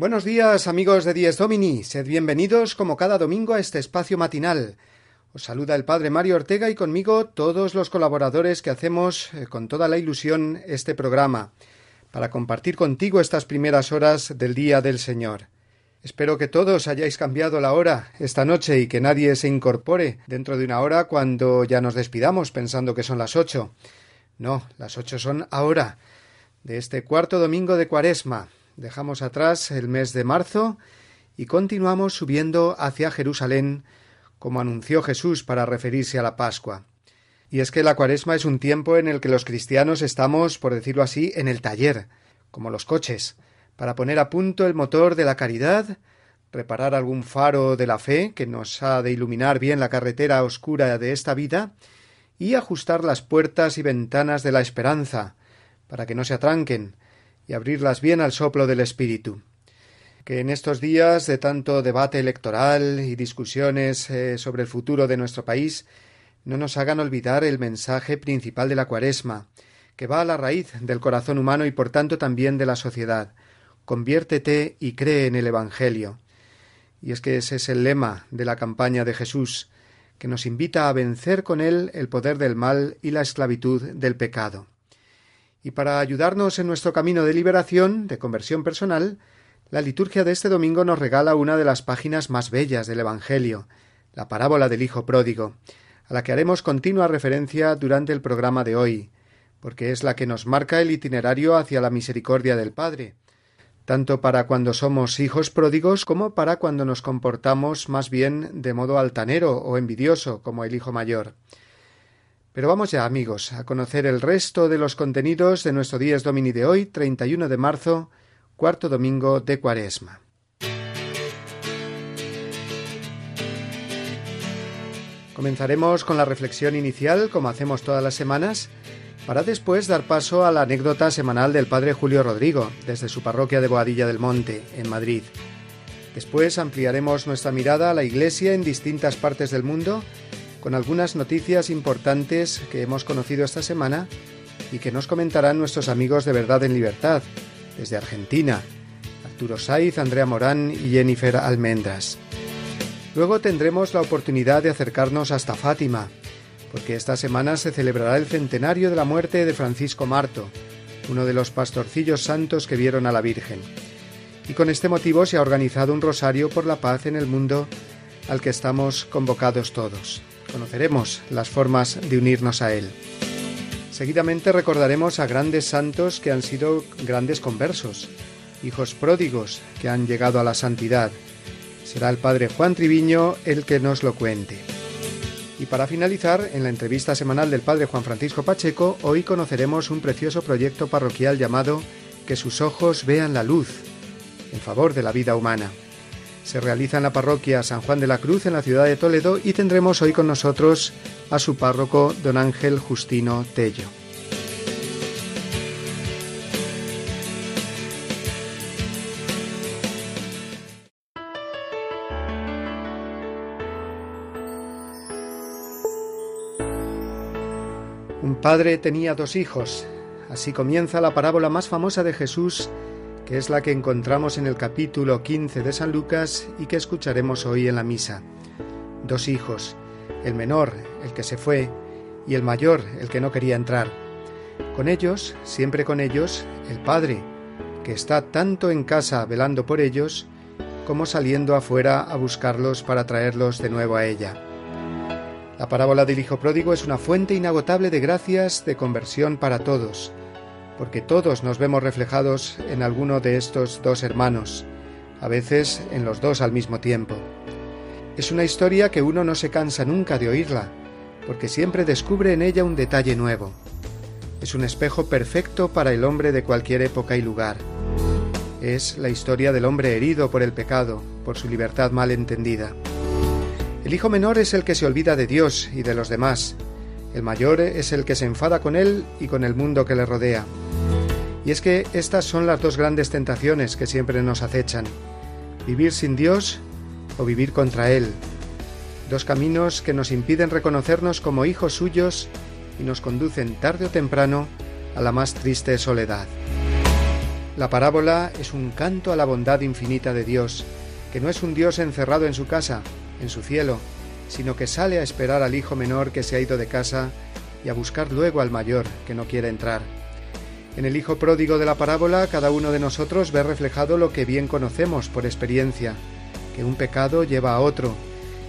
Buenos días amigos de Dies Domini, sed bienvenidos como cada domingo a este espacio matinal. Os saluda el Padre Mario Ortega y conmigo todos los colaboradores que hacemos eh, con toda la ilusión este programa, para compartir contigo estas primeras horas del Día del Señor. Espero que todos hayáis cambiado la hora esta noche y que nadie se incorpore dentro de una hora cuando ya nos despidamos pensando que son las ocho. No, las ocho son ahora, de este cuarto domingo de Cuaresma, Dejamos atrás el mes de marzo y continuamos subiendo hacia Jerusalén, como anunció Jesús para referirse a la Pascua. Y es que la cuaresma es un tiempo en el que los cristianos estamos, por decirlo así, en el taller, como los coches, para poner a punto el motor de la caridad, reparar algún faro de la fe que nos ha de iluminar bien la carretera oscura de esta vida, y ajustar las puertas y ventanas de la esperanza, para que no se atranquen, y abrirlas bien al soplo del espíritu. Que en estos días de tanto debate electoral y discusiones eh, sobre el futuro de nuestro país no nos hagan olvidar el mensaje principal de la cuaresma, que va a la raíz del corazón humano y por tanto también de la sociedad. Conviértete y cree en el Evangelio. Y es que ese es el lema de la campaña de Jesús, que nos invita a vencer con él el poder del mal y la esclavitud del pecado. Y para ayudarnos en nuestro camino de liberación, de conversión personal, la liturgia de este domingo nos regala una de las páginas más bellas del Evangelio, la parábola del Hijo Pródigo, a la que haremos continua referencia durante el programa de hoy, porque es la que nos marca el itinerario hacia la misericordia del Padre, tanto para cuando somos hijos pródigos como para cuando nos comportamos más bien de modo altanero o envidioso, como el hijo mayor. Pero vamos ya, amigos, a conocer el resto de los contenidos de nuestro Días Domini de hoy, 31 de marzo, cuarto domingo de Cuaresma. Comenzaremos con la reflexión inicial, como hacemos todas las semanas, para después dar paso a la anécdota semanal del Padre Julio Rodrigo, desde su parroquia de Boadilla del Monte, en Madrid. Después ampliaremos nuestra mirada a la Iglesia en distintas partes del mundo con algunas noticias importantes que hemos conocido esta semana y que nos comentarán nuestros amigos de Verdad en Libertad, desde Argentina, Arturo Saiz, Andrea Morán y Jennifer Almendras. Luego tendremos la oportunidad de acercarnos hasta Fátima, porque esta semana se celebrará el centenario de la muerte de Francisco Marto, uno de los pastorcillos santos que vieron a la Virgen. Y con este motivo se ha organizado un rosario por la paz en el mundo al que estamos convocados todos conoceremos las formas de unirnos a Él. Seguidamente recordaremos a grandes santos que han sido grandes conversos, hijos pródigos que han llegado a la santidad. Será el Padre Juan Triviño el que nos lo cuente. Y para finalizar, en la entrevista semanal del Padre Juan Francisco Pacheco, hoy conoceremos un precioso proyecto parroquial llamado Que sus ojos vean la luz, en favor de la vida humana se realiza en la parroquia San Juan de la Cruz en la ciudad de Toledo y tendremos hoy con nosotros a su párroco don Ángel Justino Tello. Un padre tenía dos hijos. Así comienza la parábola más famosa de Jesús es la que encontramos en el capítulo 15 de San Lucas y que escucharemos hoy en la misa. Dos hijos, el menor, el que se fue, y el mayor, el que no quería entrar. Con ellos, siempre con ellos, el Padre, que está tanto en casa velando por ellos, como saliendo afuera a buscarlos para traerlos de nuevo a ella. La parábola del Hijo Pródigo es una fuente inagotable de gracias, de conversión para todos, porque todos nos vemos reflejados en alguno de estos dos hermanos, a veces en los dos al mismo tiempo. Es una historia que uno no se cansa nunca de oírla, porque siempre descubre en ella un detalle nuevo. Es un espejo perfecto para el hombre de cualquier época y lugar. Es la historia del hombre herido por el pecado, por su libertad mal entendida. El hijo menor es el que se olvida de Dios y de los demás. El mayor es el que se enfada con él y con el mundo que le rodea. Y es que estas son las dos grandes tentaciones que siempre nos acechan. Vivir sin Dios o vivir contra Él. Dos caminos que nos impiden reconocernos como hijos suyos y nos conducen tarde o temprano a la más triste soledad. La parábola es un canto a la bondad infinita de Dios, que no es un Dios encerrado en su casa, en su cielo, sino que sale a esperar al hijo menor que se ha ido de casa y a buscar luego al mayor que no quiere entrar. En el hijo pródigo de la parábola cada uno de nosotros ve reflejado lo que bien conocemos por experiencia, que un pecado lleva a otro,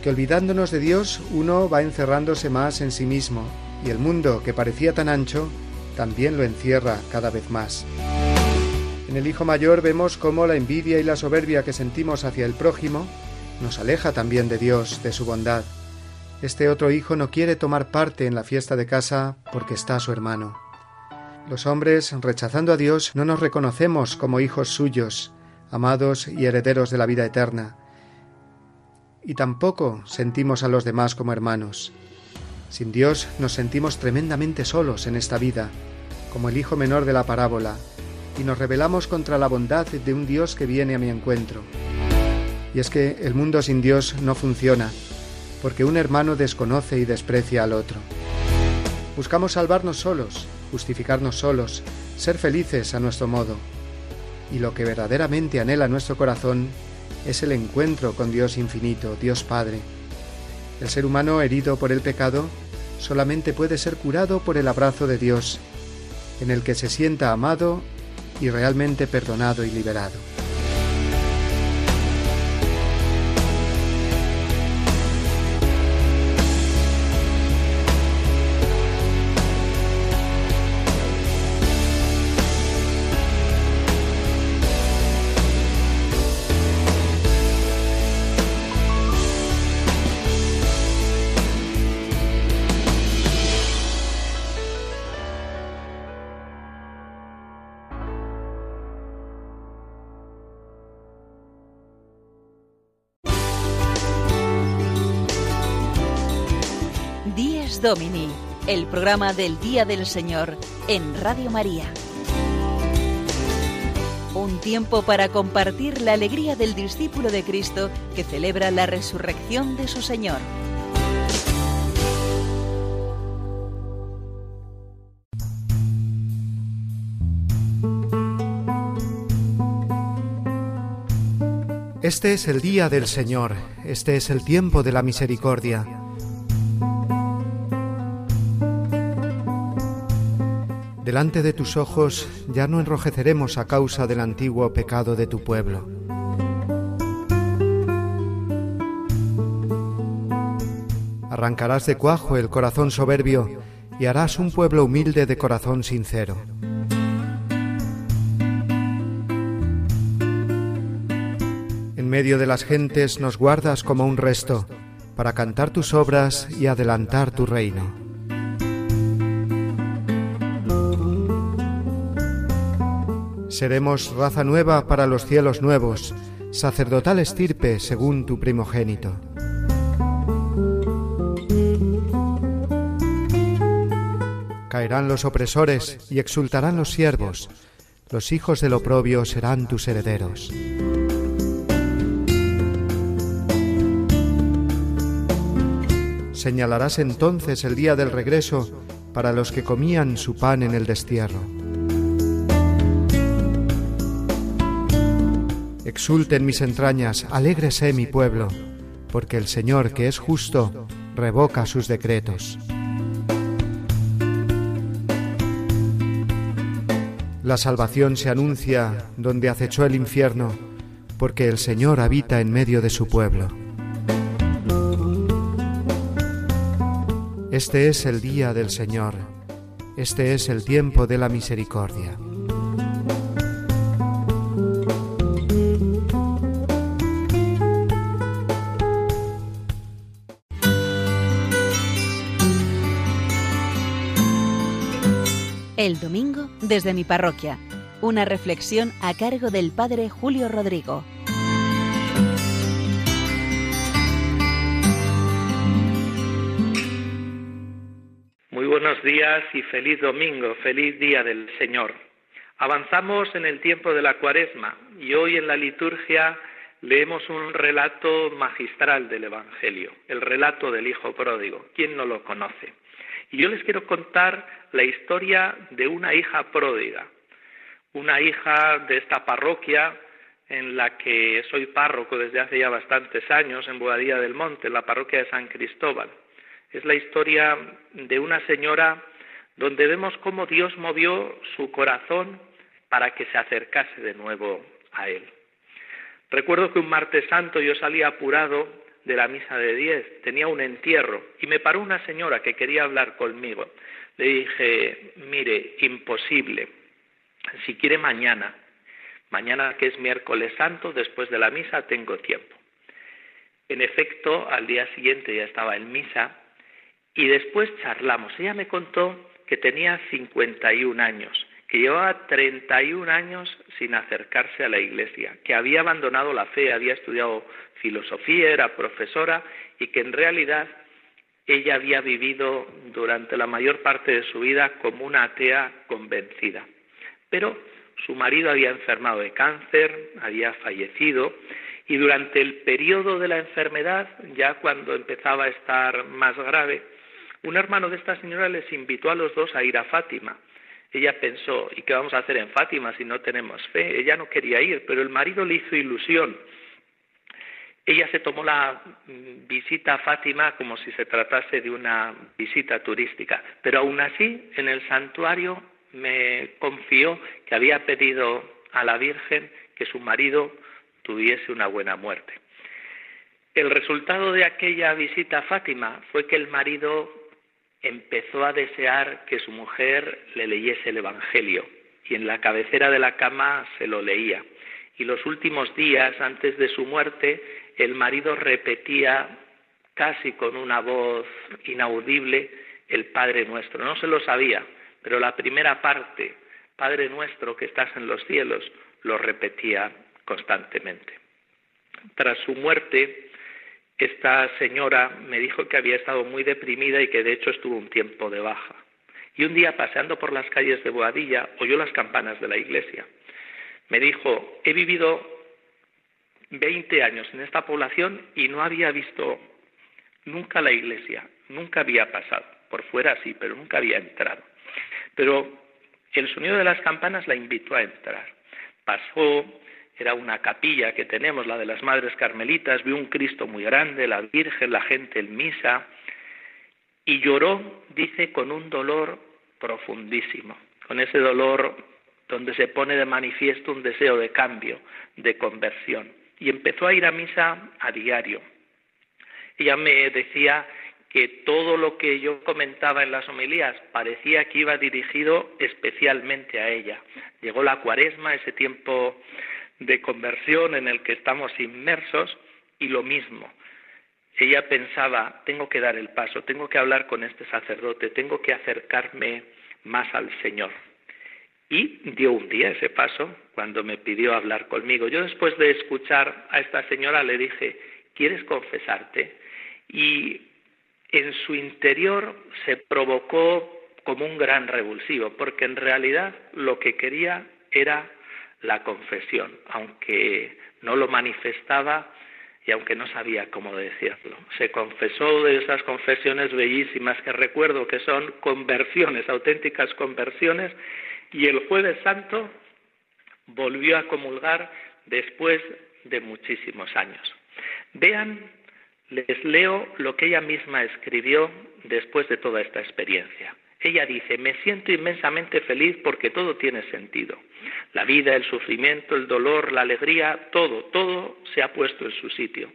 que olvidándonos de Dios uno va encerrándose más en sí mismo, y el mundo que parecía tan ancho también lo encierra cada vez más. En el hijo mayor vemos cómo la envidia y la soberbia que sentimos hacia el prójimo nos aleja también de Dios, de su bondad. Este otro hijo no quiere tomar parte en la fiesta de casa porque está su hermano. Los hombres, rechazando a Dios, no nos reconocemos como hijos suyos, amados y herederos de la vida eterna. Y tampoco sentimos a los demás como hermanos. Sin Dios nos sentimos tremendamente solos en esta vida, como el hijo menor de la parábola, y nos rebelamos contra la bondad de un Dios que viene a mi encuentro. Y es que el mundo sin Dios no funciona, porque un hermano desconoce y desprecia al otro. Buscamos salvarnos solos, justificarnos solos, ser felices a nuestro modo. Y lo que verdaderamente anhela nuestro corazón es el encuentro con Dios infinito, Dios Padre. El ser humano herido por el pecado solamente puede ser curado por el abrazo de Dios, en el que se sienta amado y realmente perdonado y liberado. Domini, el programa del Día del Señor en Radio María. Un tiempo para compartir la alegría del discípulo de Cristo que celebra la resurrección de su Señor. Este es el día del Señor, este es el tiempo de la misericordia. Delante de tus ojos ya no enrojeceremos a causa del antiguo pecado de tu pueblo. Arrancarás de cuajo el corazón soberbio y harás un pueblo humilde de corazón sincero. En medio de las gentes nos guardas como un resto, para cantar tus obras y adelantar tu reino. Seremos raza nueva para los cielos nuevos, sacerdotal estirpe según tu primogénito. Caerán los opresores y exultarán los siervos, los hijos del oprobio serán tus herederos. Señalarás entonces el día del regreso para los que comían su pan en el destierro. Exulten mis entrañas, alégrese mi pueblo, porque el Señor, que es justo, revoca sus decretos. La salvación se anuncia donde acechó el infierno, porque el Señor habita en medio de su pueblo. Este es el día del Señor, este es el tiempo de la misericordia. Desde mi parroquia. Una reflexión a cargo del Padre Julio Rodrigo. Muy buenos días y feliz domingo, feliz día del Señor. Avanzamos en el tiempo de la cuaresma y hoy en la liturgia leemos un relato magistral del Evangelio, el relato del Hijo Pródigo. ¿Quién no lo conoce? Y yo les quiero contar la historia de una hija pródiga, una hija de esta parroquia en la que soy párroco desde hace ya bastantes años, en Boadilla del Monte, en la parroquia de San Cristóbal. Es la historia de una señora donde vemos cómo Dios movió su corazón para que se acercase de nuevo a Él. Recuerdo que un martes santo yo salí apurado de la misa de diez, tenía un entierro y me paró una señora que quería hablar conmigo. Le dije, mire, imposible, si quiere mañana, mañana que es miércoles santo, después de la misa tengo tiempo. En efecto, al día siguiente ya estaba en misa y después charlamos. Ella me contó que tenía 51 años que llevaba 31 años sin acercarse a la iglesia, que había abandonado la fe, había estudiado filosofía, era profesora y que en realidad ella había vivido durante la mayor parte de su vida como una atea convencida. Pero su marido había enfermado de cáncer, había fallecido y durante el periodo de la enfermedad, ya cuando empezaba a estar más grave, un hermano de esta señora les invitó a los dos a ir a Fátima ella pensó, ¿y qué vamos a hacer en Fátima si no tenemos fe? Ella no quería ir, pero el marido le hizo ilusión. Ella se tomó la mm, visita a Fátima como si se tratase de una visita turística, pero aún así en el santuario me confió que había pedido a la Virgen que su marido tuviese una buena muerte. El resultado de aquella visita a Fátima fue que el marido empezó a desear que su mujer le leyese el Evangelio y en la cabecera de la cama se lo leía. Y los últimos días antes de su muerte, el marido repetía casi con una voz inaudible el Padre Nuestro. No se lo sabía, pero la primera parte, Padre Nuestro que estás en los cielos, lo repetía constantemente. Tras su muerte, esta señora me dijo que había estado muy deprimida y que de hecho estuvo un tiempo de baja. Y un día, paseando por las calles de Boadilla, oyó las campanas de la iglesia. Me dijo, he vivido 20 años en esta población y no había visto nunca la iglesia, nunca había pasado. Por fuera sí, pero nunca había entrado. Pero el sonido de las campanas la invitó a entrar. Pasó era una capilla que tenemos, la de las Madres Carmelitas, vio un Cristo muy grande, la Virgen, la gente en misa, y lloró, dice, con un dolor profundísimo, con ese dolor donde se pone de manifiesto un deseo de cambio, de conversión. Y empezó a ir a misa a diario. Ella me decía que todo lo que yo comentaba en las homilías parecía que iba dirigido especialmente a ella. Llegó la cuaresma, ese tiempo de conversión en el que estamos inmersos y lo mismo. Ella pensaba, tengo que dar el paso, tengo que hablar con este sacerdote, tengo que acercarme más al Señor. Y dio un día ese paso cuando me pidió hablar conmigo. Yo después de escuchar a esta señora le dije, ¿quieres confesarte? Y en su interior se provocó como un gran revulsivo, porque en realidad lo que quería era la confesión, aunque no lo manifestaba y aunque no sabía cómo decirlo. Se confesó de esas confesiones bellísimas que recuerdo que son conversiones, auténticas conversiones, y el jueves santo volvió a comulgar después de muchísimos años. Vean, les leo lo que ella misma escribió después de toda esta experiencia. Ella dice, me siento inmensamente feliz porque todo tiene sentido. La vida, el sufrimiento, el dolor, la alegría, todo, todo se ha puesto en su sitio.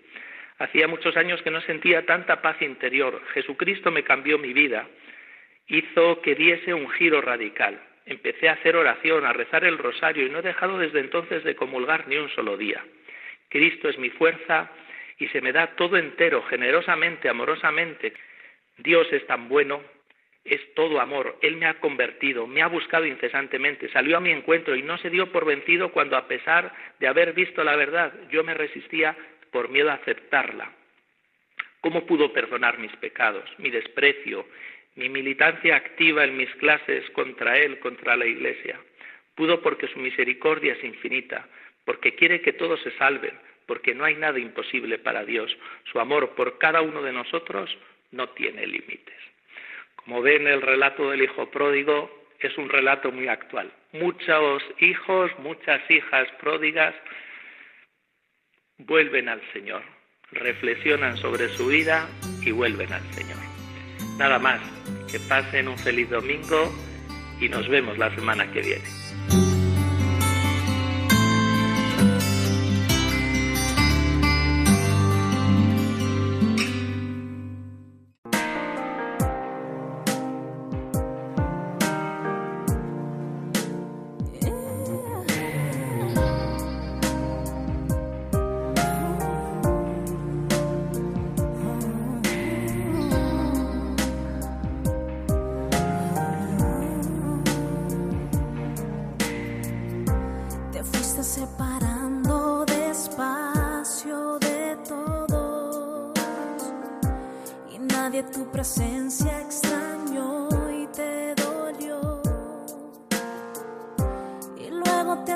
Hacía muchos años que no sentía tanta paz interior. Jesucristo me cambió mi vida, hizo que diese un giro radical. Empecé a hacer oración, a rezar el rosario y no he dejado desde entonces de comulgar ni un solo día. Cristo es mi fuerza y se me da todo entero, generosamente, amorosamente. Dios es tan bueno es todo amor. Él me ha convertido, me ha buscado incesantemente, salió a mi encuentro y no se dio por vencido cuando a pesar de haber visto la verdad, yo me resistía por miedo a aceptarla. ¿Cómo pudo perdonar mis pecados, mi desprecio, mi militancia activa en mis clases contra Él, contra la Iglesia? Pudo porque su misericordia es infinita, porque quiere que todos se salven, porque no hay nada imposible para Dios. Su amor por cada uno de nosotros no tiene límites. Como ven, el relato del hijo pródigo es un relato muy actual. Muchos hijos, muchas hijas pródigas vuelven al Señor, reflexionan sobre su vida y vuelven al Señor. Nada más, que pasen un feliz domingo y nos vemos la semana que viene.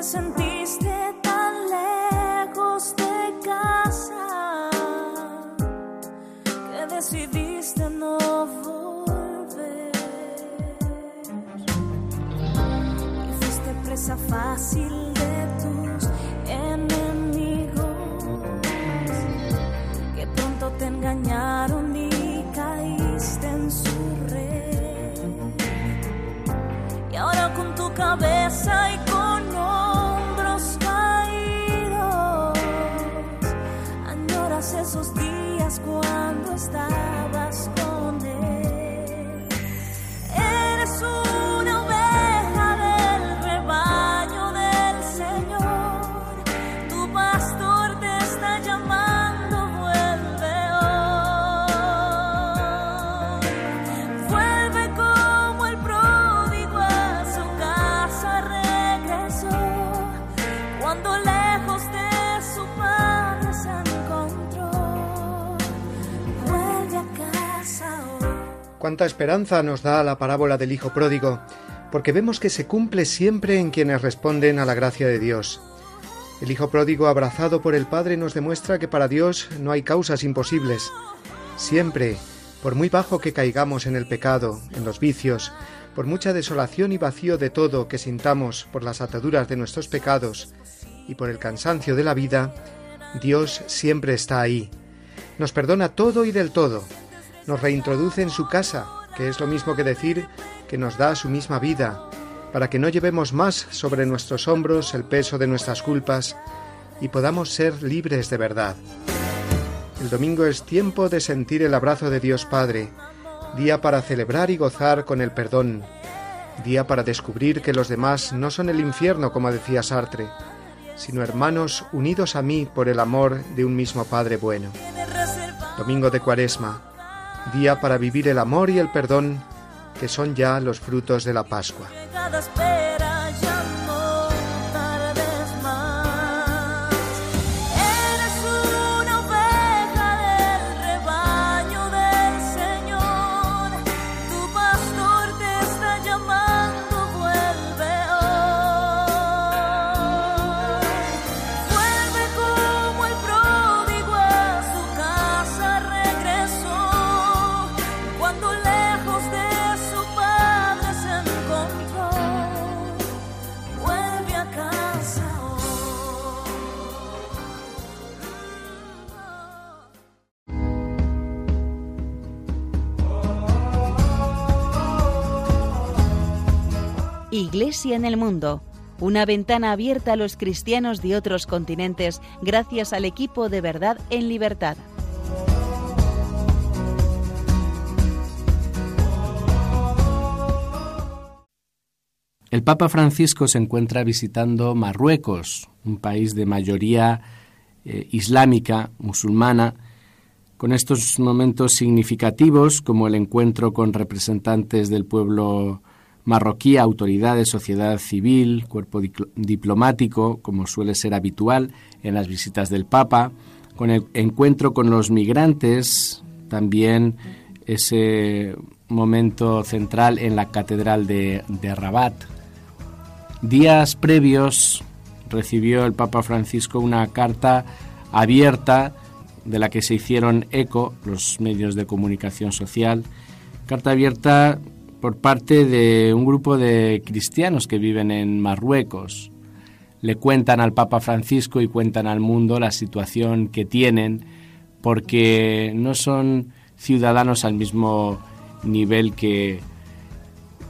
listen Esperanza nos da la parábola del Hijo Pródigo, porque vemos que se cumple siempre en quienes responden a la gracia de Dios. El Hijo Pródigo abrazado por el Padre nos demuestra que para Dios no hay causas imposibles. Siempre, por muy bajo que caigamos en el pecado, en los vicios, por mucha desolación y vacío de todo que sintamos por las ataduras de nuestros pecados y por el cansancio de la vida, Dios siempre está ahí. Nos perdona todo y del todo, nos reintroduce en su casa, que es lo mismo que decir que nos da su misma vida, para que no llevemos más sobre nuestros hombros el peso de nuestras culpas y podamos ser libres de verdad. El domingo es tiempo de sentir el abrazo de Dios Padre, día para celebrar y gozar con el perdón, día para descubrir que los demás no son el infierno, como decía Sartre, sino hermanos unidos a mí por el amor de un mismo Padre bueno. Domingo de Cuaresma, día para vivir el amor y el perdón, que son ya los frutos de la Pascua. Iglesia en el Mundo, una ventana abierta a los cristianos de otros continentes gracias al equipo de verdad en libertad. El Papa Francisco se encuentra visitando Marruecos, un país de mayoría eh, islámica, musulmana, con estos momentos significativos como el encuentro con representantes del pueblo marroquí, autoridades, sociedad civil, cuerpo diplomático, como suele ser habitual en las visitas del Papa, con el encuentro con los migrantes, también ese momento central en la Catedral de, de Rabat. Días previos recibió el Papa Francisco una carta abierta de la que se hicieron eco los medios de comunicación social, carta abierta por parte de un grupo de cristianos que viven en Marruecos. Le cuentan al Papa Francisco y cuentan al mundo la situación que tienen porque no son ciudadanos al mismo nivel que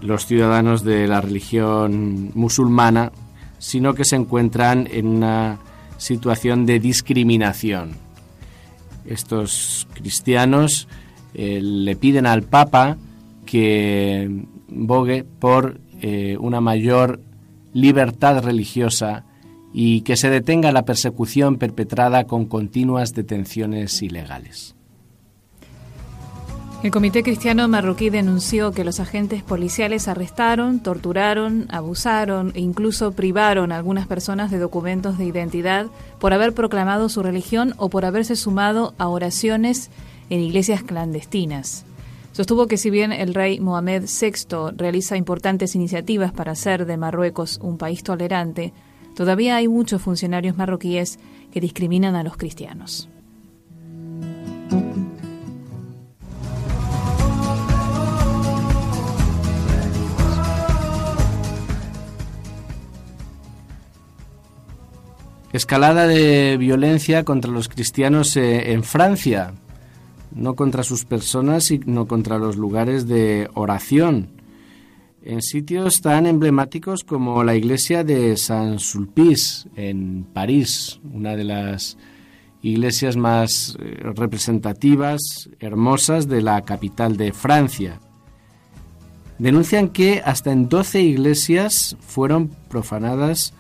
los ciudadanos de la religión musulmana, sino que se encuentran en una situación de discriminación. Estos cristianos eh, le piden al Papa que bogue por eh, una mayor libertad religiosa y que se detenga la persecución perpetrada con continuas detenciones ilegales. El Comité Cristiano Marroquí denunció que los agentes policiales arrestaron, torturaron, abusaron e incluso privaron a algunas personas de documentos de identidad por haber proclamado su religión o por haberse sumado a oraciones en iglesias clandestinas. Sostuvo que si bien el rey Mohamed VI realiza importantes iniciativas para hacer de Marruecos un país tolerante, todavía hay muchos funcionarios marroquíes que discriminan a los cristianos. Escalada de violencia contra los cristianos eh, en Francia, no contra sus personas, sino contra los lugares de oración, en sitios tan emblemáticos como la iglesia de Saint-Sulpice en París, una de las iglesias más eh, representativas, hermosas de la capital de Francia. Denuncian que hasta en 12 iglesias fueron profanadas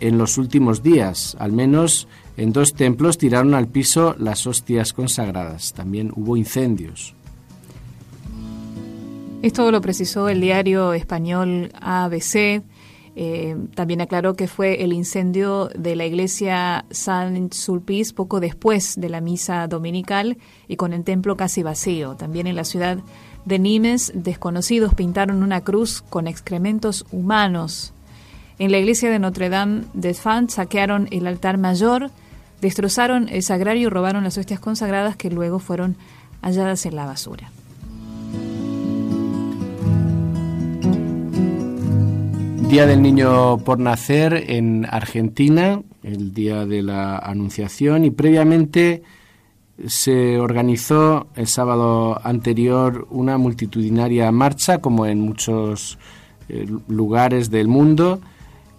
en los últimos días. Al menos en dos templos tiraron al piso las hostias consagradas. También hubo incendios. Esto lo precisó el diario español ABC. Eh, también aclaró que fue el incendio de la iglesia Saint Sulpice poco después de la misa dominical y con el templo casi vacío. También en la ciudad de Nimes, desconocidos pintaron una cruz con excrementos humanos en la iglesia de Notre Dame de Fant saquearon el altar mayor, destrozaron el sagrario y robaron las hostias consagradas que luego fueron halladas en la basura. Día del Niño por Nacer en Argentina, el día de la Anunciación, y previamente se organizó el sábado anterior una multitudinaria marcha, como en muchos eh, lugares del mundo,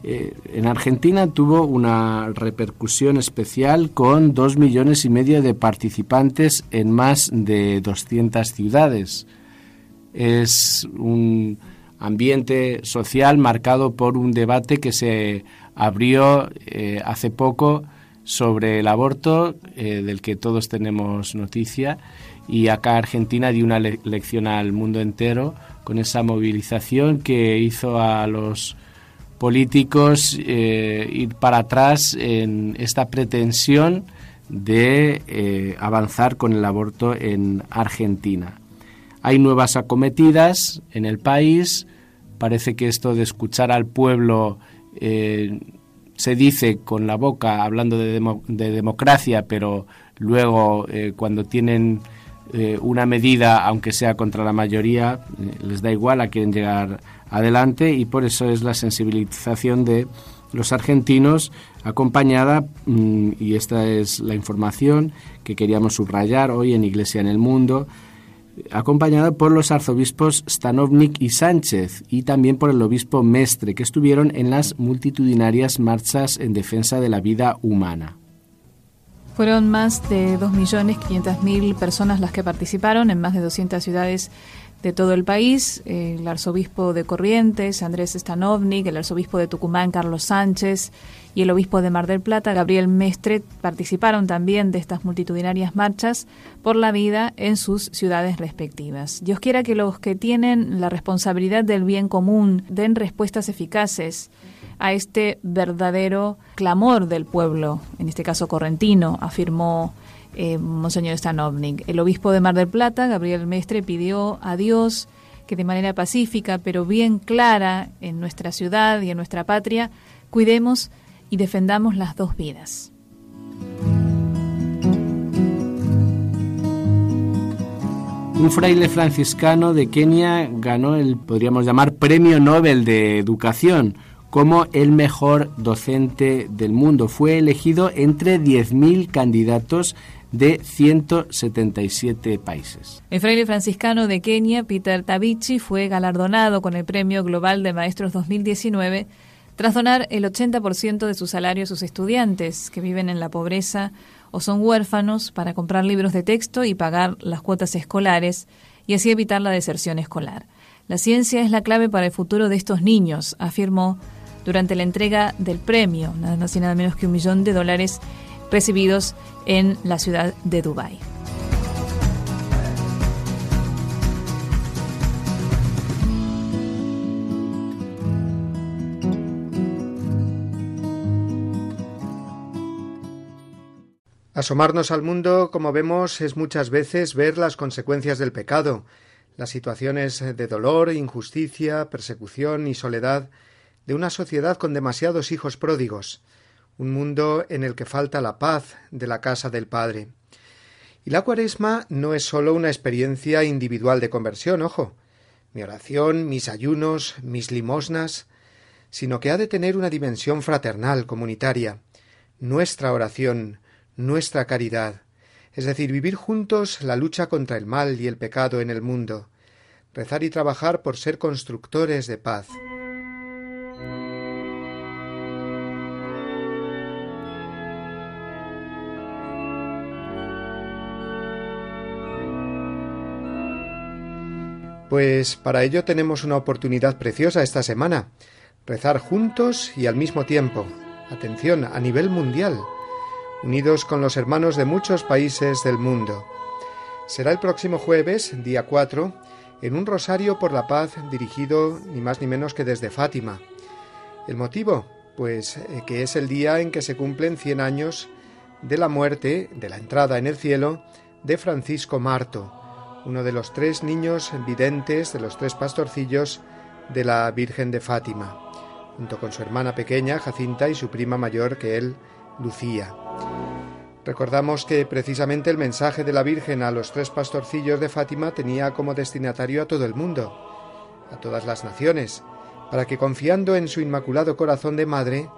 eh, en Argentina tuvo una repercusión especial con dos millones y medio de participantes en más de 200 ciudades. Es un ambiente social marcado por un debate que se abrió eh, hace poco sobre el aborto, eh, del que todos tenemos noticia, y acá Argentina dio una lección al mundo entero con esa movilización que hizo a los políticos eh, ir para atrás en esta pretensión de eh, avanzar con el aborto en Argentina. Hay nuevas acometidas en el país. Parece que esto de escuchar al pueblo eh, se dice con la boca hablando de, de democracia, pero luego cuando tienen una medida, aunque sea contra la mayoría, les da igual, a quieren llegar adelante y por eso es la sensibilización de los argentinos acompañada, mm, y esta es la información que queríamos subrayar hoy en Iglesia en el Mundo, acompañada por los arzobispos Stanovnik y Sánchez y también por el obispo Mestre, que estuvieron en las multitudinarias marchas en defensa de la vida humana. Fueron más de 2.500.000 personas las que participaron en más de 200 ciudades de todo el país, el arzobispo de Corrientes, Andrés Stanovnik, el arzobispo de Tucumán, Carlos Sánchez, y el obispo de Mar del Plata, Gabriel Mestre, participaron también de estas multitudinarias marchas por la vida en sus ciudades respectivas. Dios quiera que los que tienen la responsabilidad del bien común den respuestas eficaces a este verdadero clamor del pueblo, en este caso correntino, afirmó eh, Monseñor Stanovnik. El obispo de Mar del Plata, Gabriel Mestre, pidió a Dios que de manera pacífica, pero bien clara en nuestra ciudad y en nuestra patria, cuidemos y defendamos las dos vidas. Un fraile franciscano de Kenia ganó el, podríamos llamar, Premio Nobel de Educación como el mejor docente del mundo. Fue elegido entre 10.000 candidatos de 177 países. El fraile franciscano de Kenia, Peter Tabichi, fue galardonado con el Premio Global de Maestros 2019 tras donar el 80% de su salario a sus estudiantes que viven en la pobreza o son huérfanos para comprar libros de texto y pagar las cuotas escolares y así evitar la deserción escolar. La ciencia es la clave para el futuro de estos niños, afirmó durante la entrega del premio, nada más y nada menos que un millón de dólares recibidos en la ciudad de Dubái. Asomarnos al mundo, como vemos, es muchas veces ver las consecuencias del pecado, las situaciones de dolor, injusticia, persecución y soledad de una sociedad con demasiados hijos pródigos, un mundo en el que falta la paz de la casa del Padre. Y la cuaresma no es sólo una experiencia individual de conversión, ojo, mi oración, mis ayunos, mis limosnas, sino que ha de tener una dimensión fraternal, comunitaria. Nuestra oración, nuestra caridad, es decir, vivir juntos la lucha contra el mal y el pecado en el mundo, rezar y trabajar por ser constructores de paz. Pues para ello tenemos una oportunidad preciosa esta semana, rezar juntos y al mismo tiempo, atención, a nivel mundial, unidos con los hermanos de muchos países del mundo. Será el próximo jueves, día 4, en un rosario por la paz dirigido ni más ni menos que desde Fátima. ¿El motivo? Pues eh, que es el día en que se cumplen 100 años de la muerte, de la entrada en el cielo, de Francisco Marto, uno de los tres niños videntes, de los tres pastorcillos de la Virgen de Fátima, junto con su hermana pequeña, Jacinta, y su prima mayor que él, Lucía. Recordamos que precisamente el mensaje de la Virgen a los tres pastorcillos de Fátima tenía como destinatario a todo el mundo, a todas las naciones, para que confiando en su inmaculado corazón de madre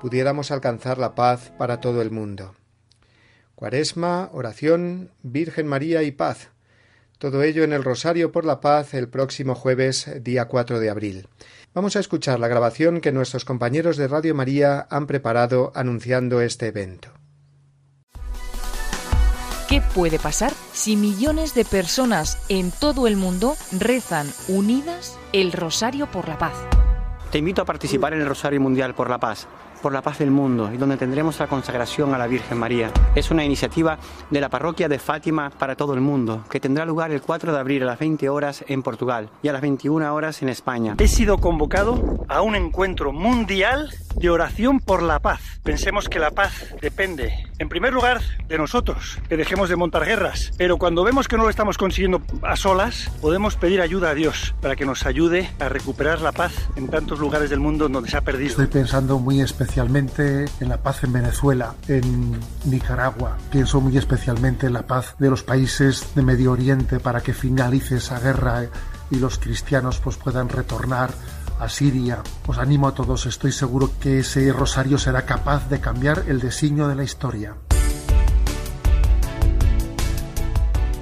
pudiéramos alcanzar la paz para todo el mundo. Cuaresma, oración, Virgen María y paz. Todo ello en el Rosario por la Paz el próximo jueves, día 4 de abril. Vamos a escuchar la grabación que nuestros compañeros de Radio María han preparado anunciando este evento. ¿Qué puede pasar si millones de personas en todo el mundo rezan unidas el Rosario por la Paz? Te invito a participar en el Rosario Mundial por la Paz por la paz del mundo y donde tendremos la consagración a la Virgen María. Es una iniciativa de la parroquia de Fátima para todo el mundo que tendrá lugar el 4 de abril a las 20 horas en Portugal y a las 21 horas en España. He sido convocado a un encuentro mundial de oración por la paz. Pensemos que la paz depende, en primer lugar, de nosotros, que dejemos de montar guerras. Pero cuando vemos que no lo estamos consiguiendo a solas, podemos pedir ayuda a Dios para que nos ayude a recuperar la paz en tantos lugares del mundo donde se ha perdido. Estoy pensando muy especialmente en la paz en Venezuela, en Nicaragua. Pienso muy especialmente en la paz de los países de Medio Oriente para que finalice esa guerra y los cristianos pues puedan retornar a Siria. Os animo a todos, estoy seguro que ese rosario será capaz de cambiar el designio de la historia.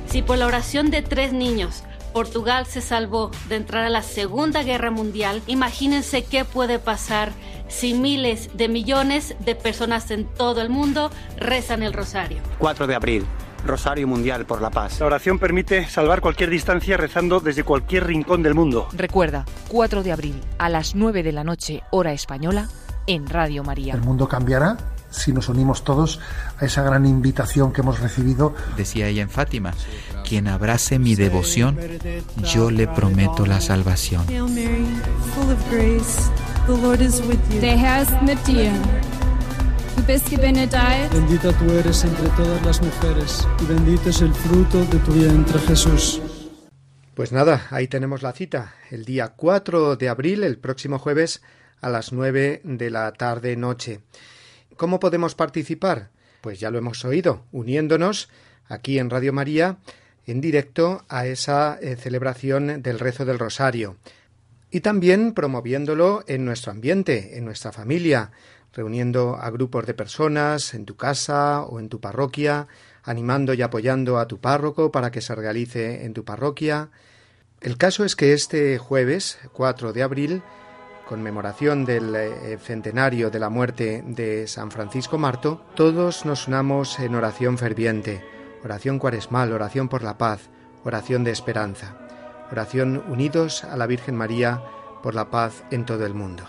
Si por la oración de tres niños Portugal se salvó de entrar a la Segunda Guerra Mundial, imagínense qué puede pasar si miles de millones de personas en todo el mundo rezan el rosario. 4 de abril, Rosario Mundial por la Paz. La oración permite salvar cualquier distancia rezando desde cualquier rincón del mundo. Recuerda, 4 de abril a las 9 de la noche, hora española, en Radio María. El mundo cambiará si nos unimos todos a esa gran invitación que hemos recibido. Decía ella en Fátima, quien abrace mi devoción, yo le prometo la salvación. Bendita tú eres entre todas las mujeres y bendito es el fruto de tu vientre Jesús. Pues nada, ahí tenemos la cita, el día 4 de abril, el próximo jueves, a las 9 de la tarde noche. ¿Cómo podemos participar? Pues ya lo hemos oído, uniéndonos aquí en Radio María en directo a esa eh, celebración del rezo del rosario y también promoviéndolo en nuestro ambiente, en nuestra familia, reuniendo a grupos de personas en tu casa o en tu parroquia, animando y apoyando a tu párroco para que se realice en tu parroquia. El caso es que este jueves 4 de abril, conmemoración del eh, centenario de la muerte de San Francisco Marto, todos nos unamos en oración ferviente, oración cuaresmal, oración por la paz, oración de esperanza, oración unidos a la Virgen María por la paz en todo el mundo.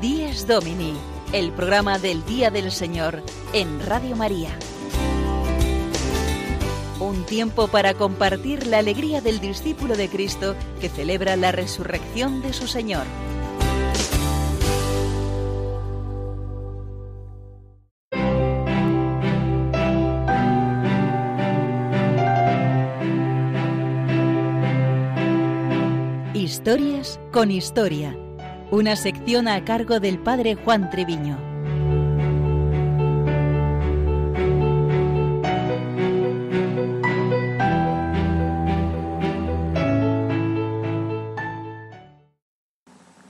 Díez Domini, el programa del Día del Señor en Radio María. Un tiempo para compartir la alegría del discípulo de Cristo que celebra la resurrección de su Señor. Historias con historia. Una sección a cargo del padre Juan Treviño.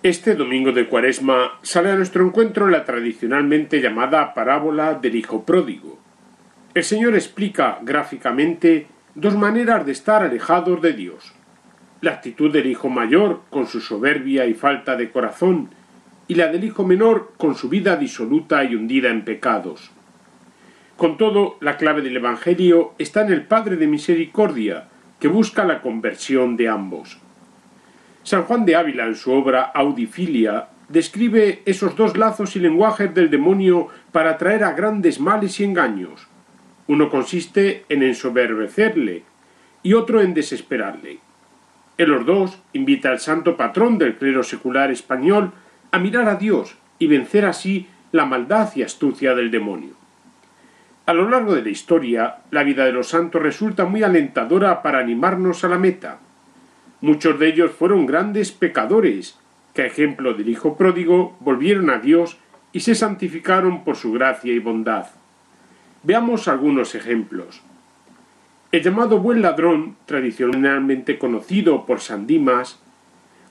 Este domingo de Cuaresma sale a nuestro encuentro la tradicionalmente llamada parábola del Hijo Pródigo. El Señor explica gráficamente dos maneras de estar alejados de Dios. La actitud del hijo mayor, con su soberbia y falta de corazón, y la del hijo menor, con su vida disoluta y hundida en pecados. Con todo, la clave del Evangelio está en el Padre de Misericordia, que busca la conversión de ambos. San Juan de Ávila, en su obra Audifilia, describe esos dos lazos y lenguajes del demonio para atraer a grandes males y engaños. Uno consiste en ensoberbecerle y otro en desesperarle. En los dos invita al santo patrón del clero secular español a mirar a Dios y vencer así la maldad y astucia del demonio. A lo largo de la historia, la vida de los santos resulta muy alentadora para animarnos a la meta. Muchos de ellos fueron grandes pecadores, que a ejemplo del Hijo pródigo volvieron a Dios y se santificaron por su gracia y bondad. Veamos algunos ejemplos. El llamado buen ladrón, tradicionalmente conocido por San Dimas,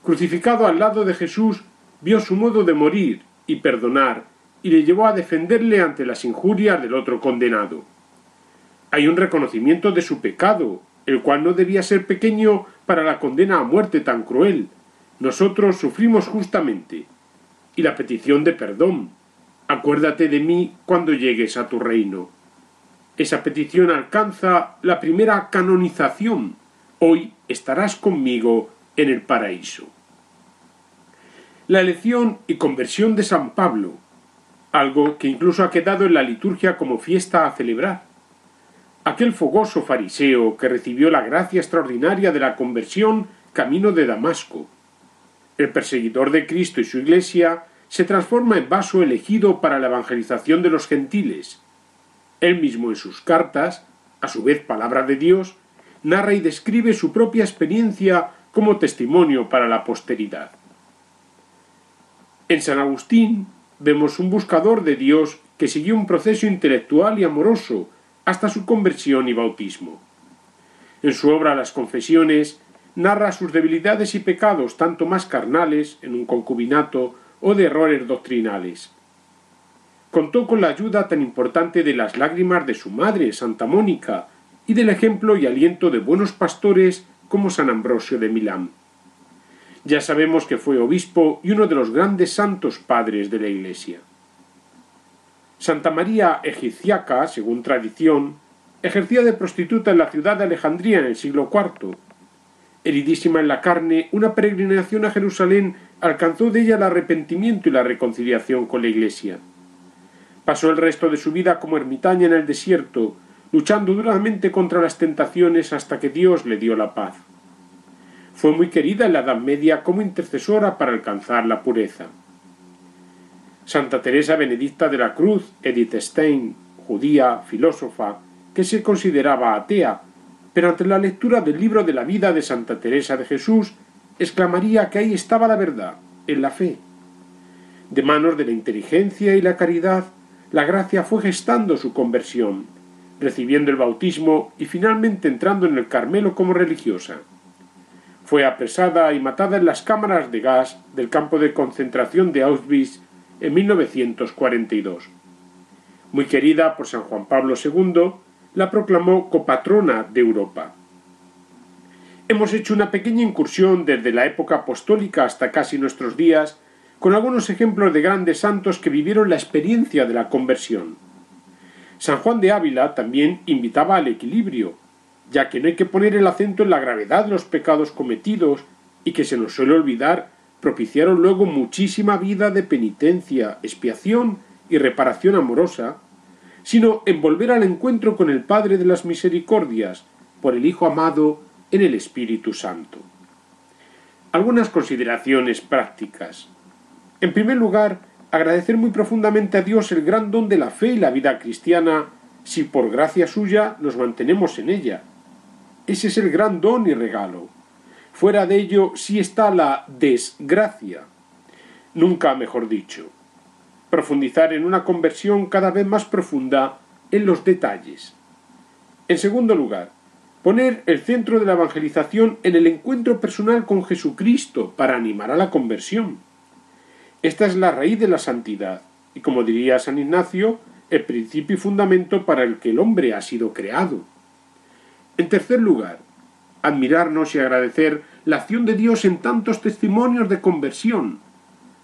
crucificado al lado de Jesús, vio su modo de morir y perdonar y le llevó a defenderle ante las injurias del otro condenado. Hay un reconocimiento de su pecado, el cual no debía ser pequeño para la condena a muerte tan cruel. Nosotros sufrimos justamente. Y la petición de perdón. Acuérdate de mí cuando llegues a tu reino. Esa petición alcanza la primera canonización. Hoy estarás conmigo en el paraíso. La elección y conversión de San Pablo, algo que incluso ha quedado en la liturgia como fiesta a celebrar aquel fogoso fariseo que recibió la gracia extraordinaria de la conversión camino de Damasco. El perseguidor de Cristo y su Iglesia se transforma en vaso elegido para la evangelización de los gentiles. Él mismo en sus cartas, a su vez palabra de Dios, narra y describe su propia experiencia como testimonio para la posteridad. En San Agustín vemos un buscador de Dios que siguió un proceso intelectual y amoroso hasta su conversión y bautismo. En su obra Las Confesiones narra sus debilidades y pecados tanto más carnales, en un concubinato, o de errores doctrinales. contó con la ayuda tan importante de las lágrimas de su madre, Santa Mónica, y del ejemplo y aliento de buenos pastores como San Ambrosio de Milán. Ya sabemos que fue obispo y uno de los grandes santos padres de la Iglesia. Santa María Egipciaca, según tradición, ejercía de prostituta en la ciudad de Alejandría en el siglo IV. Heridísima en la carne, una peregrinación a Jerusalén alcanzó de ella el arrepentimiento y la reconciliación con la Iglesia. Pasó el resto de su vida como ermitaña en el desierto, luchando duramente contra las tentaciones hasta que Dios le dio la paz. Fue muy querida en la Edad Media como intercesora para alcanzar la pureza. Santa Teresa Benedicta de la Cruz, Edith Stein, judía, filósofa, que se consideraba atea, pero ante la lectura del libro de la vida de Santa Teresa de Jesús, exclamaría que ahí estaba la verdad, en la fe. De manos de la inteligencia y la caridad, la gracia fue gestando su conversión, recibiendo el bautismo y finalmente entrando en el Carmelo como religiosa. Fue apresada y matada en las cámaras de gas del campo de concentración de Auschwitz en 1942. Muy querida por San Juan Pablo II, la proclamó copatrona de Europa. Hemos hecho una pequeña incursión desde la época apostólica hasta casi nuestros días con algunos ejemplos de grandes santos que vivieron la experiencia de la conversión. San Juan de Ávila también invitaba al equilibrio, ya que no hay que poner el acento en la gravedad de los pecados cometidos y que se nos suele olvidar propiciaron luego muchísima vida de penitencia, expiación y reparación amorosa, sino en volver al encuentro con el Padre de las Misericordias, por el Hijo amado en el Espíritu Santo. Algunas consideraciones prácticas. En primer lugar, agradecer muy profundamente a Dios el gran don de la fe y la vida cristiana, si por gracia suya nos mantenemos en ella. Ese es el gran don y regalo. Fuera de ello sí está la desgracia. Nunca mejor dicho. Profundizar en una conversión cada vez más profunda en los detalles. En segundo lugar, poner el centro de la evangelización en el encuentro personal con Jesucristo para animar a la conversión. Esta es la raíz de la santidad, y como diría San Ignacio, el principio y fundamento para el que el hombre ha sido creado. En tercer lugar, admirarnos y agradecer la acción de Dios en tantos testimonios de conversión.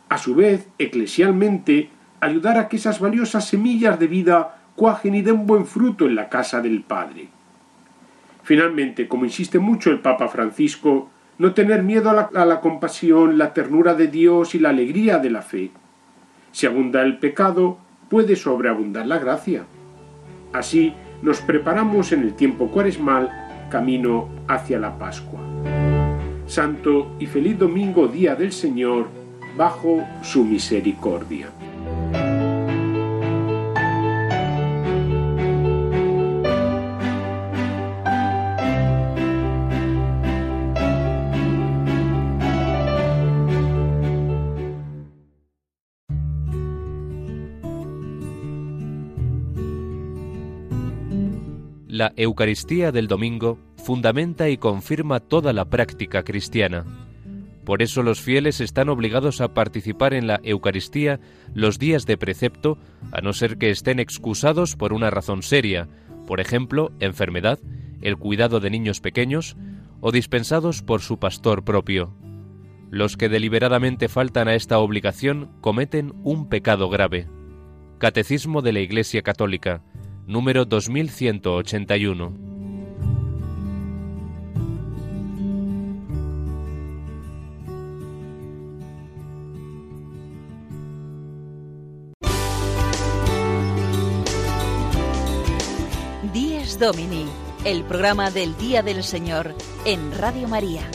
A su vez, eclesialmente, ayudar a que esas valiosas semillas de vida cuajen y den buen fruto en la casa del Padre. Finalmente, como insiste mucho el Papa Francisco, no tener miedo a la, a la, compasión, la ternura de Dios y la alegría de la fe. Si abunda el pecado, puede sobreabundar la gracia. Así nos preparamos en el tiempo cuaresmal camino hacia la Pascua. Santo y feliz domingo, día del Señor, bajo su misericordia. La Eucaristía del domingo fundamenta y confirma toda la práctica cristiana. Por eso los fieles están obligados a participar en la Eucaristía los días de precepto, a no ser que estén excusados por una razón seria, por ejemplo, enfermedad, el cuidado de niños pequeños o dispensados por su pastor propio. Los que deliberadamente faltan a esta obligación cometen un pecado grave. Catecismo de la Iglesia Católica, número 2181. Díez Domini, el programa del Día del Señor en Radio María.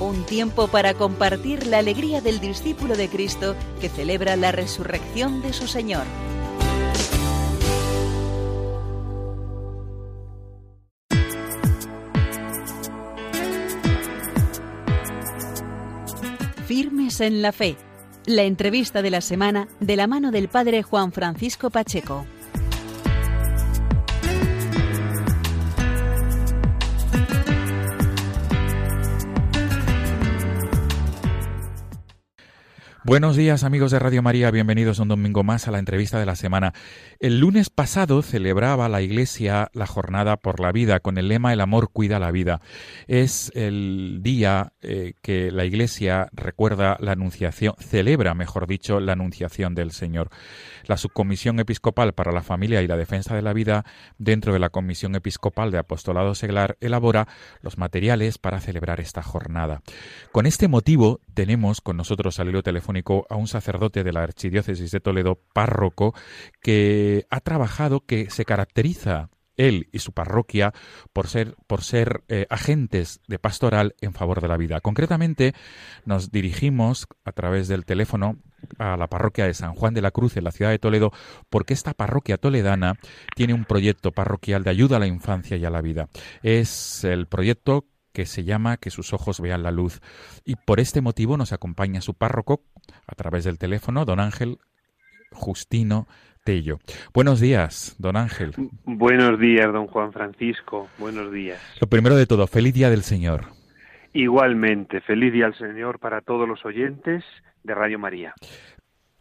Un tiempo para compartir la alegría del discípulo de Cristo que celebra la resurrección de su Señor. En la Fe. La entrevista de la semana de la mano del Padre Juan Francisco Pacheco. Buenos días amigos de Radio María, bienvenidos un domingo más a la entrevista de la semana. El lunes pasado celebraba la Iglesia la Jornada por la Vida con el lema El amor cuida la vida. Es el día eh, que la Iglesia recuerda la anunciación, celebra, mejor dicho, la anunciación del Señor. La Subcomisión Episcopal para la Familia y la Defensa de la Vida, dentro de la Comisión Episcopal de Apostolado Seglar, elabora los materiales para celebrar esta jornada. Con este motivo tenemos con nosotros al hilo telefónico a un sacerdote de la Archidiócesis de Toledo, párroco, que ha trabajado, que se caracteriza él y su parroquia por ser, por ser eh, agentes de pastoral en favor de la vida. Concretamente, nos dirigimos a través del teléfono a la parroquia de San Juan de la Cruz en la ciudad de Toledo, porque esta parroquia toledana tiene un proyecto parroquial de ayuda a la infancia y a la vida. Es el proyecto que se llama Que sus ojos vean la luz. Y por este motivo nos acompaña su párroco a través del teléfono, don Ángel Justino Tello. Buenos días, don Ángel. Buenos días, don Juan Francisco. Buenos días. Lo primero de todo, feliz día del Señor. Igualmente, feliz día al Señor para todos los oyentes de Radio María.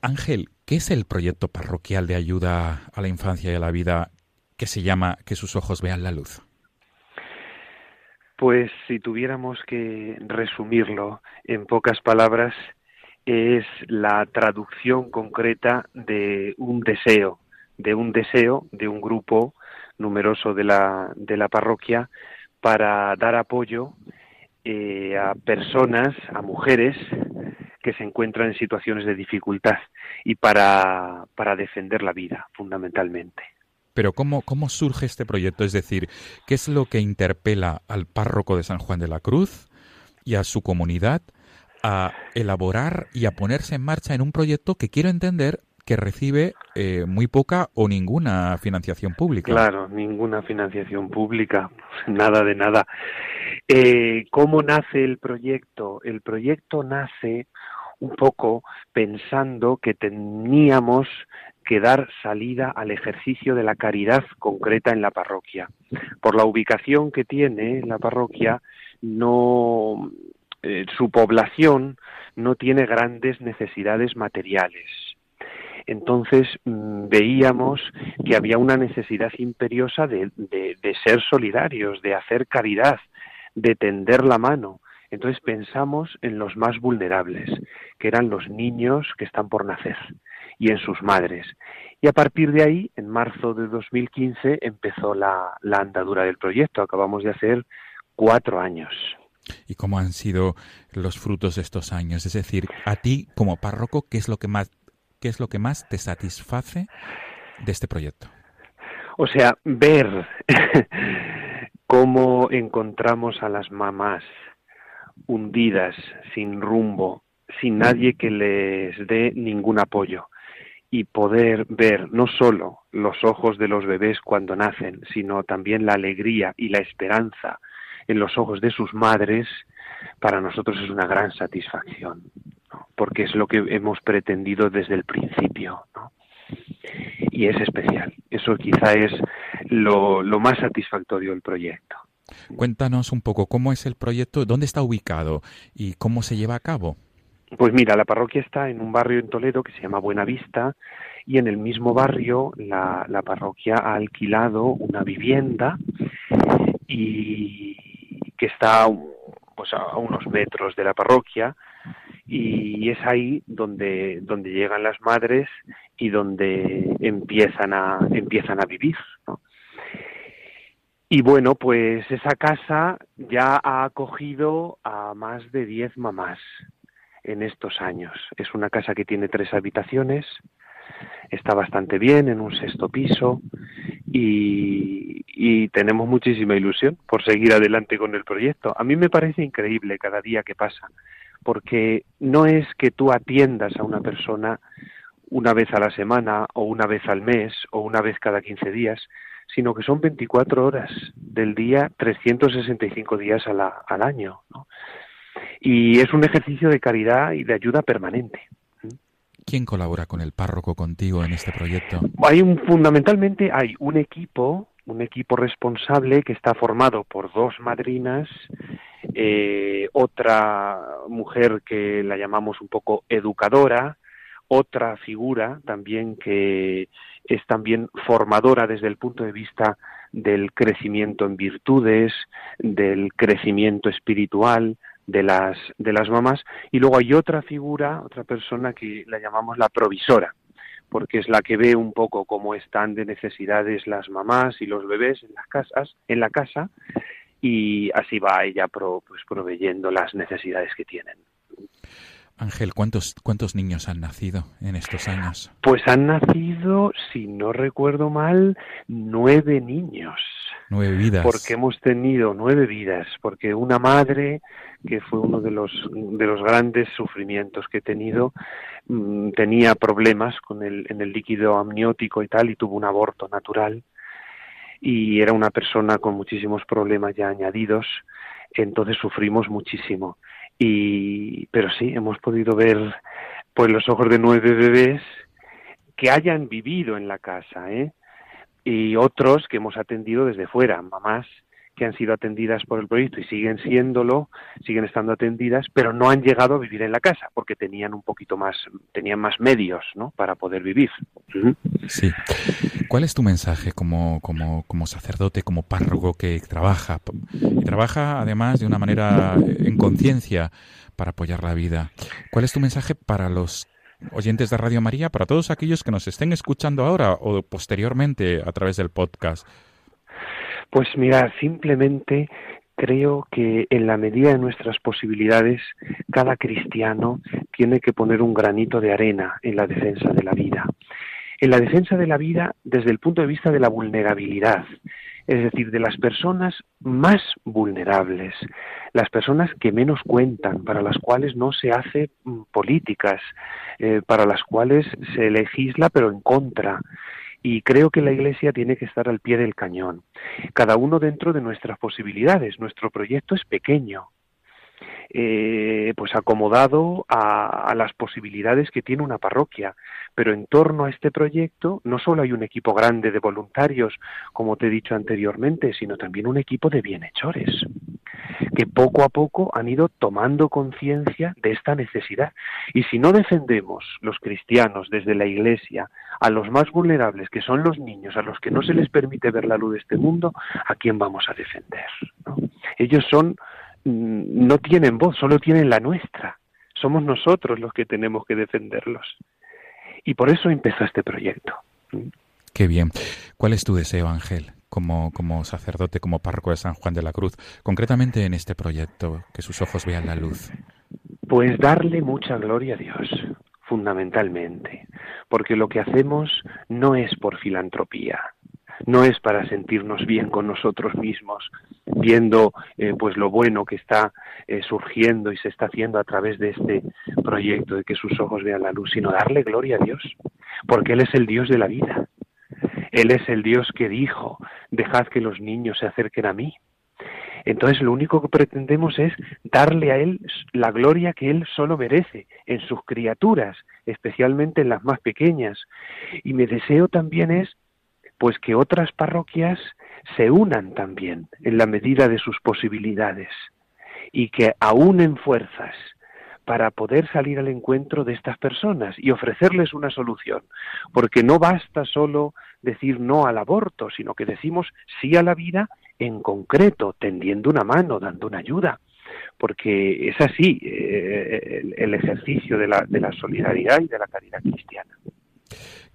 Ángel, ¿qué es el proyecto parroquial de ayuda a la infancia y a la vida que se llama Que sus ojos vean la luz? Pues si tuviéramos que resumirlo en pocas palabras, es la traducción concreta de un deseo, de un deseo de un grupo numeroso de la, de la parroquia para dar apoyo eh, a personas, a mujeres que se encuentran en situaciones de dificultad y para, para defender la vida, fundamentalmente. Pero ¿cómo, ¿cómo surge este proyecto? Es decir, ¿qué es lo que interpela al párroco de San Juan de la Cruz y a su comunidad a elaborar y a ponerse en marcha en un proyecto que quiero entender que recibe eh, muy poca o ninguna financiación pública. Claro, ninguna financiación pública, nada de nada. Eh, ¿Cómo nace el proyecto? El proyecto nace un poco pensando que teníamos que dar salida al ejercicio de la caridad concreta en la parroquia. Por la ubicación que tiene la parroquia, no eh, su población no tiene grandes necesidades materiales. Entonces mm, veíamos que había una necesidad imperiosa de, de ser solidarios, de hacer caridad, de tender la mano. Entonces pensamos en los más vulnerables, que eran los niños que están por nacer y en sus madres. Y a partir de ahí, en marzo de 2015, empezó la, andadura del proyecto. Acabamos de hacer cuatro años. ¿Y cómo han sido los frutos de estos años? Es decir, a ti como párroco, ¿qué es lo que más, qué es lo que más te satisface de este proyecto? O sea, ver cómo encontramos a las mamás hundidas, sin rumbo, sin nadie que les dé ningún apoyo y poder ver no solo los ojos de los bebés cuando nacen, sino también la alegría y la esperanza en los ojos de sus madres, para nosotros es una gran satisfacción, porque es lo que hemos pretendido desde el principio. Y es especial. Eso quizá es lo, lo más satisfactorio del proyecto. Cuéntanos un poco cómo es el proyecto, dónde está ubicado y cómo se lleva a cabo. Pues mira, la parroquia está en un barrio en Toledo que se llama Buenavista y en el mismo barrio la, la parroquia ha alquilado una vivienda y que está pues a unos metros de la parroquia y es ahí donde donde llegan las madres y donde empiezan a empiezan a vivir y bueno pues esa casa ya ha acogido a más de diez mamás en estos años. Es una casa que tiene tres habitaciones, está bastante bien, en un sexto piso y, y, tenemos muchísima ilusión por seguir adelante con el proyecto. A mí me parece increíble cada día que pasa, porque no es que tú atiendas a una persona una vez a la semana o una vez al mes o una vez cada 15 días, sino que son 24 horas del día, 365 días al año. ¿no? y es un ejercicio de caridad y de ayuda permanente. ¿Quién colabora con el párroco contigo en este proyecto? Hay un, fundamentalmente hay un equipo, un equipo responsable que está formado por dos madrinas eh, otra mujer que la llamamos un poco educadora, otra figura también que es también formadora desde el punto de vista del crecimiento en virtudes, del crecimiento espiritual de las de las mamás. Y luego hay otra figura, otra persona que la llamamos la provisora, porque es la que ve un poco cómo están de necesidades las mamás y los bebés en las casas, en la casa y así va ella pues proveyendo las necesidades que tienen. Ángel, ¿cuántos, ¿cuántos niños han nacido en estos años? Pues han nacido, si no recuerdo mal, nueve niños. Nueve vidas. Porque hemos tenido nueve vidas, porque una madre, que fue uno de los, de los grandes sufrimientos que he tenido, mm, tenía problemas con el, en el líquido amniótico y tal, y tuvo un aborto natural, y era una persona con muchísimos problemas ya añadidos, entonces sufrimos muchísimo y, pero sí, hemos podido ver pues los ojos de nueve bebés que hayan vivido en la casa, ¿eh? Y otros que hemos atendido desde fuera, mamás que han sido atendidas por el proyecto y siguen siéndolo, siguen estando atendidas, pero no han llegado a vivir en la casa porque tenían un poquito más, tenían más medios, ¿no? Para poder vivir. Sí. ¿Cuál es tu mensaje como, como, como sacerdote, como párroco que trabaja y trabaja además de una manera en conciencia para apoyar la vida? ¿Cuál es tu mensaje para los oyentes de Radio María, para todos aquellos que nos estén escuchando ahora o posteriormente a través del podcast? Pues mira, simplemente creo que en la medida de nuestras posibilidades, cada cristiano tiene que poner un granito de arena en la defensa de la vida. En la defensa de la vida desde el punto de vista de la vulnerabilidad, es decir, de las personas más vulnerables, las personas que menos cuentan, para las cuales no se hace mm, políticas, eh, para las cuales se legisla pero en contra, y creo que la Iglesia tiene que estar al pie del cañón, cada uno dentro de nuestras posibilidades. Nuestro proyecto es pequeño, eh, pues acomodado a, las posibilidades que tiene una parroquia. Pero en torno a este proyecto no solo hay un equipo grande de voluntarios, como te he dicho anteriormente, sino también un equipo de bienhechores, que poco a poco han ido tomando conciencia de esta necesidad. Y si no defendemos los cristianos desde la Iglesia a los más vulnerables, que son los niños, a los que no se les permite ver la luz de este mundo, ¿a quién vamos a defender? Ellos son Mm, no tienen voz, solo tienen la nuestra. Somos nosotros los que tenemos que defenderlos. Y por eso empezó este proyecto. Qué bien. ¿Cuál es tu deseo, Ángel, como, como sacerdote, como párroco de San Juan de la Cruz, concretamente en este proyecto, que sus ojos vean la luz? Pues darle mucha gloria a Dios, fundamentalmente, porque lo que hacemos no es por filantropía, no es para sentirnos bien con nosotros mismos, viendo eh, pues lo bueno que está eh, surgiendo y se está haciendo a través de este proyecto de que sus ojos vean la luz, sino darle gloria a Dios, porque Él es el Dios de la vida. Él es el Dios que dijo, dejad que los niños se acerquen a mí. Entonces lo único que pretendemos es darle a Él la gloria que Él solo merece en sus criaturas, especialmente en las más pequeñas. Y mi deseo también es pues que otras parroquias se unan también en la medida de sus posibilidades y que aúnen fuerzas para poder salir al encuentro de estas personas y ofrecerles una solución, porque no basta solo decir no al aborto, sino que decimos sí a la vida en concreto, tendiendo una mano, dando una ayuda, porque es así eh, el, ejercicio de la, de la solidaridad y de la caridad cristiana.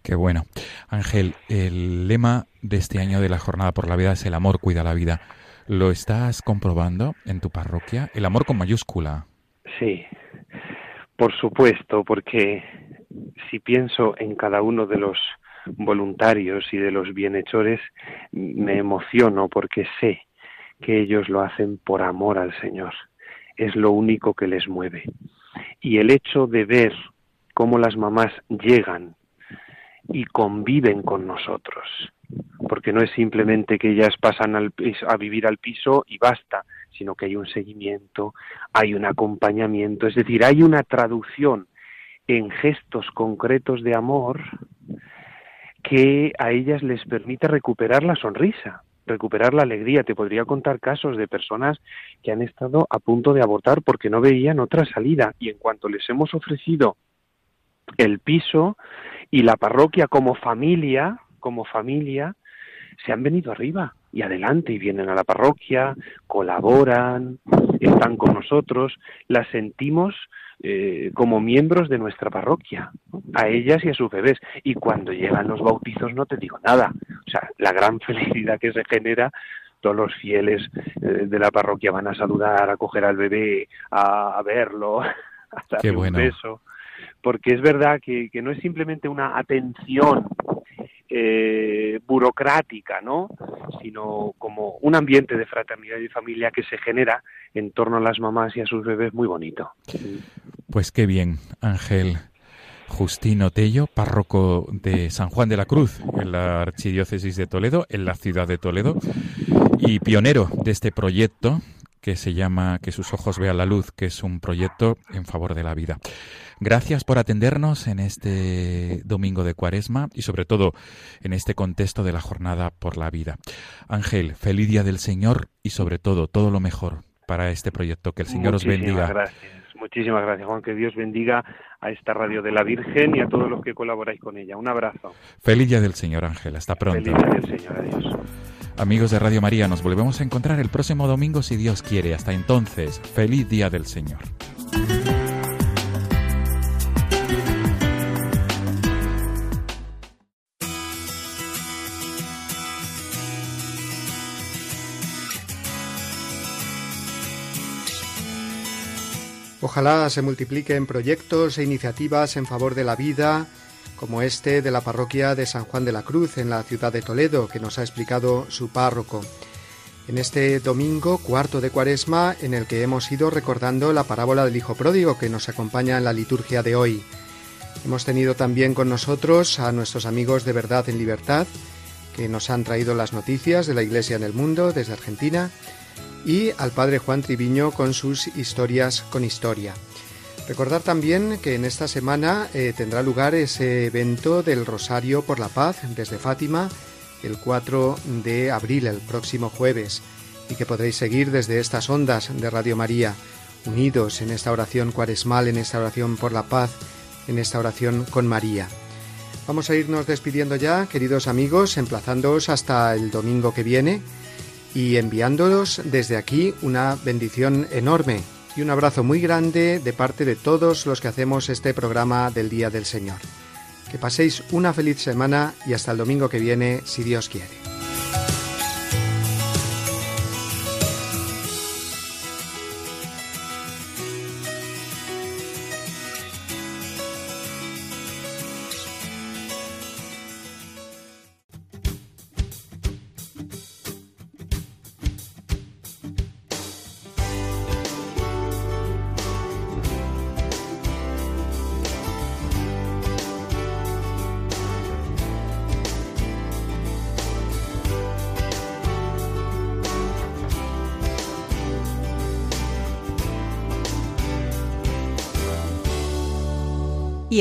Qué bueno. Ángel, el lema de este año de la Jornada por la Vida es el amor cuida la vida. ¿Lo estás comprobando en tu parroquia? El amor con mayúscula. Sí, por supuesto, porque si pienso en cada uno de los voluntarios y de los bienhechores, me emociono porque sé que ellos lo hacen por amor al Señor. Es lo único que les mueve. Y el hecho de ver cómo las mamás llegan y conviven con nosotros, porque no es simplemente que ellas pasan a vivir al piso y basta, sino que hay un seguimiento, hay un acompañamiento, es decir, hay una traducción en gestos concretos de amor que a ellas les permite recuperar la sonrisa, recuperar la alegría. Te podría contar casos de personas que han estado a punto de abortar porque no veían otra salida y en cuanto les hemos ofrecido el piso y la parroquia como familia, como familia, se han venido arriba y adelante y vienen a la parroquia, colaboran, están con nosotros, las sentimos eh, como miembros de nuestra parroquia, a ellas y a sus bebés. Y cuando llegan los bautizos no te digo nada. O sea, la gran felicidad que se genera, todos los fieles eh, de la parroquia van a saludar, a coger al bebé, a, verlo, a darle un beso. Porque es verdad que, que no es simplemente una atención eh, burocrática, ¿no? Sino como un ambiente de fraternidad y familia que se genera en torno a las mamás y a sus bebés muy bonito. Pues qué bien, Ángel. Justino Tello, párroco de San Juan de la Cruz, en la Archidiócesis de Toledo, en la ciudad de Toledo, y pionero de este proyecto que se llama Que sus ojos vean la luz, que es un proyecto en favor de la vida. Gracias por atendernos en este domingo de Cuaresma y sobre todo en este contexto de la jornada por la vida. Ángel, feliz día del Señor y sobre todo todo lo mejor para este proyecto. Que el Señor os bendiga. Gracias. Muchísimas gracias, Juan. Que Dios bendiga a esta radio de la Virgen y a todos los que colaboráis con ella. Un abrazo. Feliz día del Señor, Ángel. Hasta pronto. Feliz día del Señor. Adiós. Amigos de Radio María, nos volvemos a encontrar el próximo domingo si Dios quiere. Hasta entonces, feliz día del Señor. Ojalá se multipliquen proyectos e iniciativas en favor de la vida, como este de la parroquia de San Juan de la Cruz en la ciudad de Toledo, que nos ha explicado su párroco. En este domingo cuarto de cuaresma, en el que hemos ido recordando la parábola del Hijo Pródigo que nos acompaña en la liturgia de hoy. Hemos tenido también con nosotros a nuestros amigos de Verdad en Libertad, que nos han traído las noticias de la Iglesia en el mundo desde Argentina, y al Padre Juan Triviño con sus historias con historia. Recordar también que en esta semana eh, tendrá lugar ese evento del Rosario por la Paz desde Fátima el 4 de abril, el próximo jueves, y que podréis seguir desde estas ondas de Radio María, unidos en esta oración cuaresmal, en esta oración por la paz, en esta oración con María. Vamos a irnos despidiendo ya, queridos amigos, emplazándoos hasta el domingo que viene y enviándolos desde aquí una bendición enorme y un abrazo muy grande de parte de todos los que hacemos este programa del Día del Señor. Que paséis una feliz semana y hasta el domingo que viene, si Dios quiere.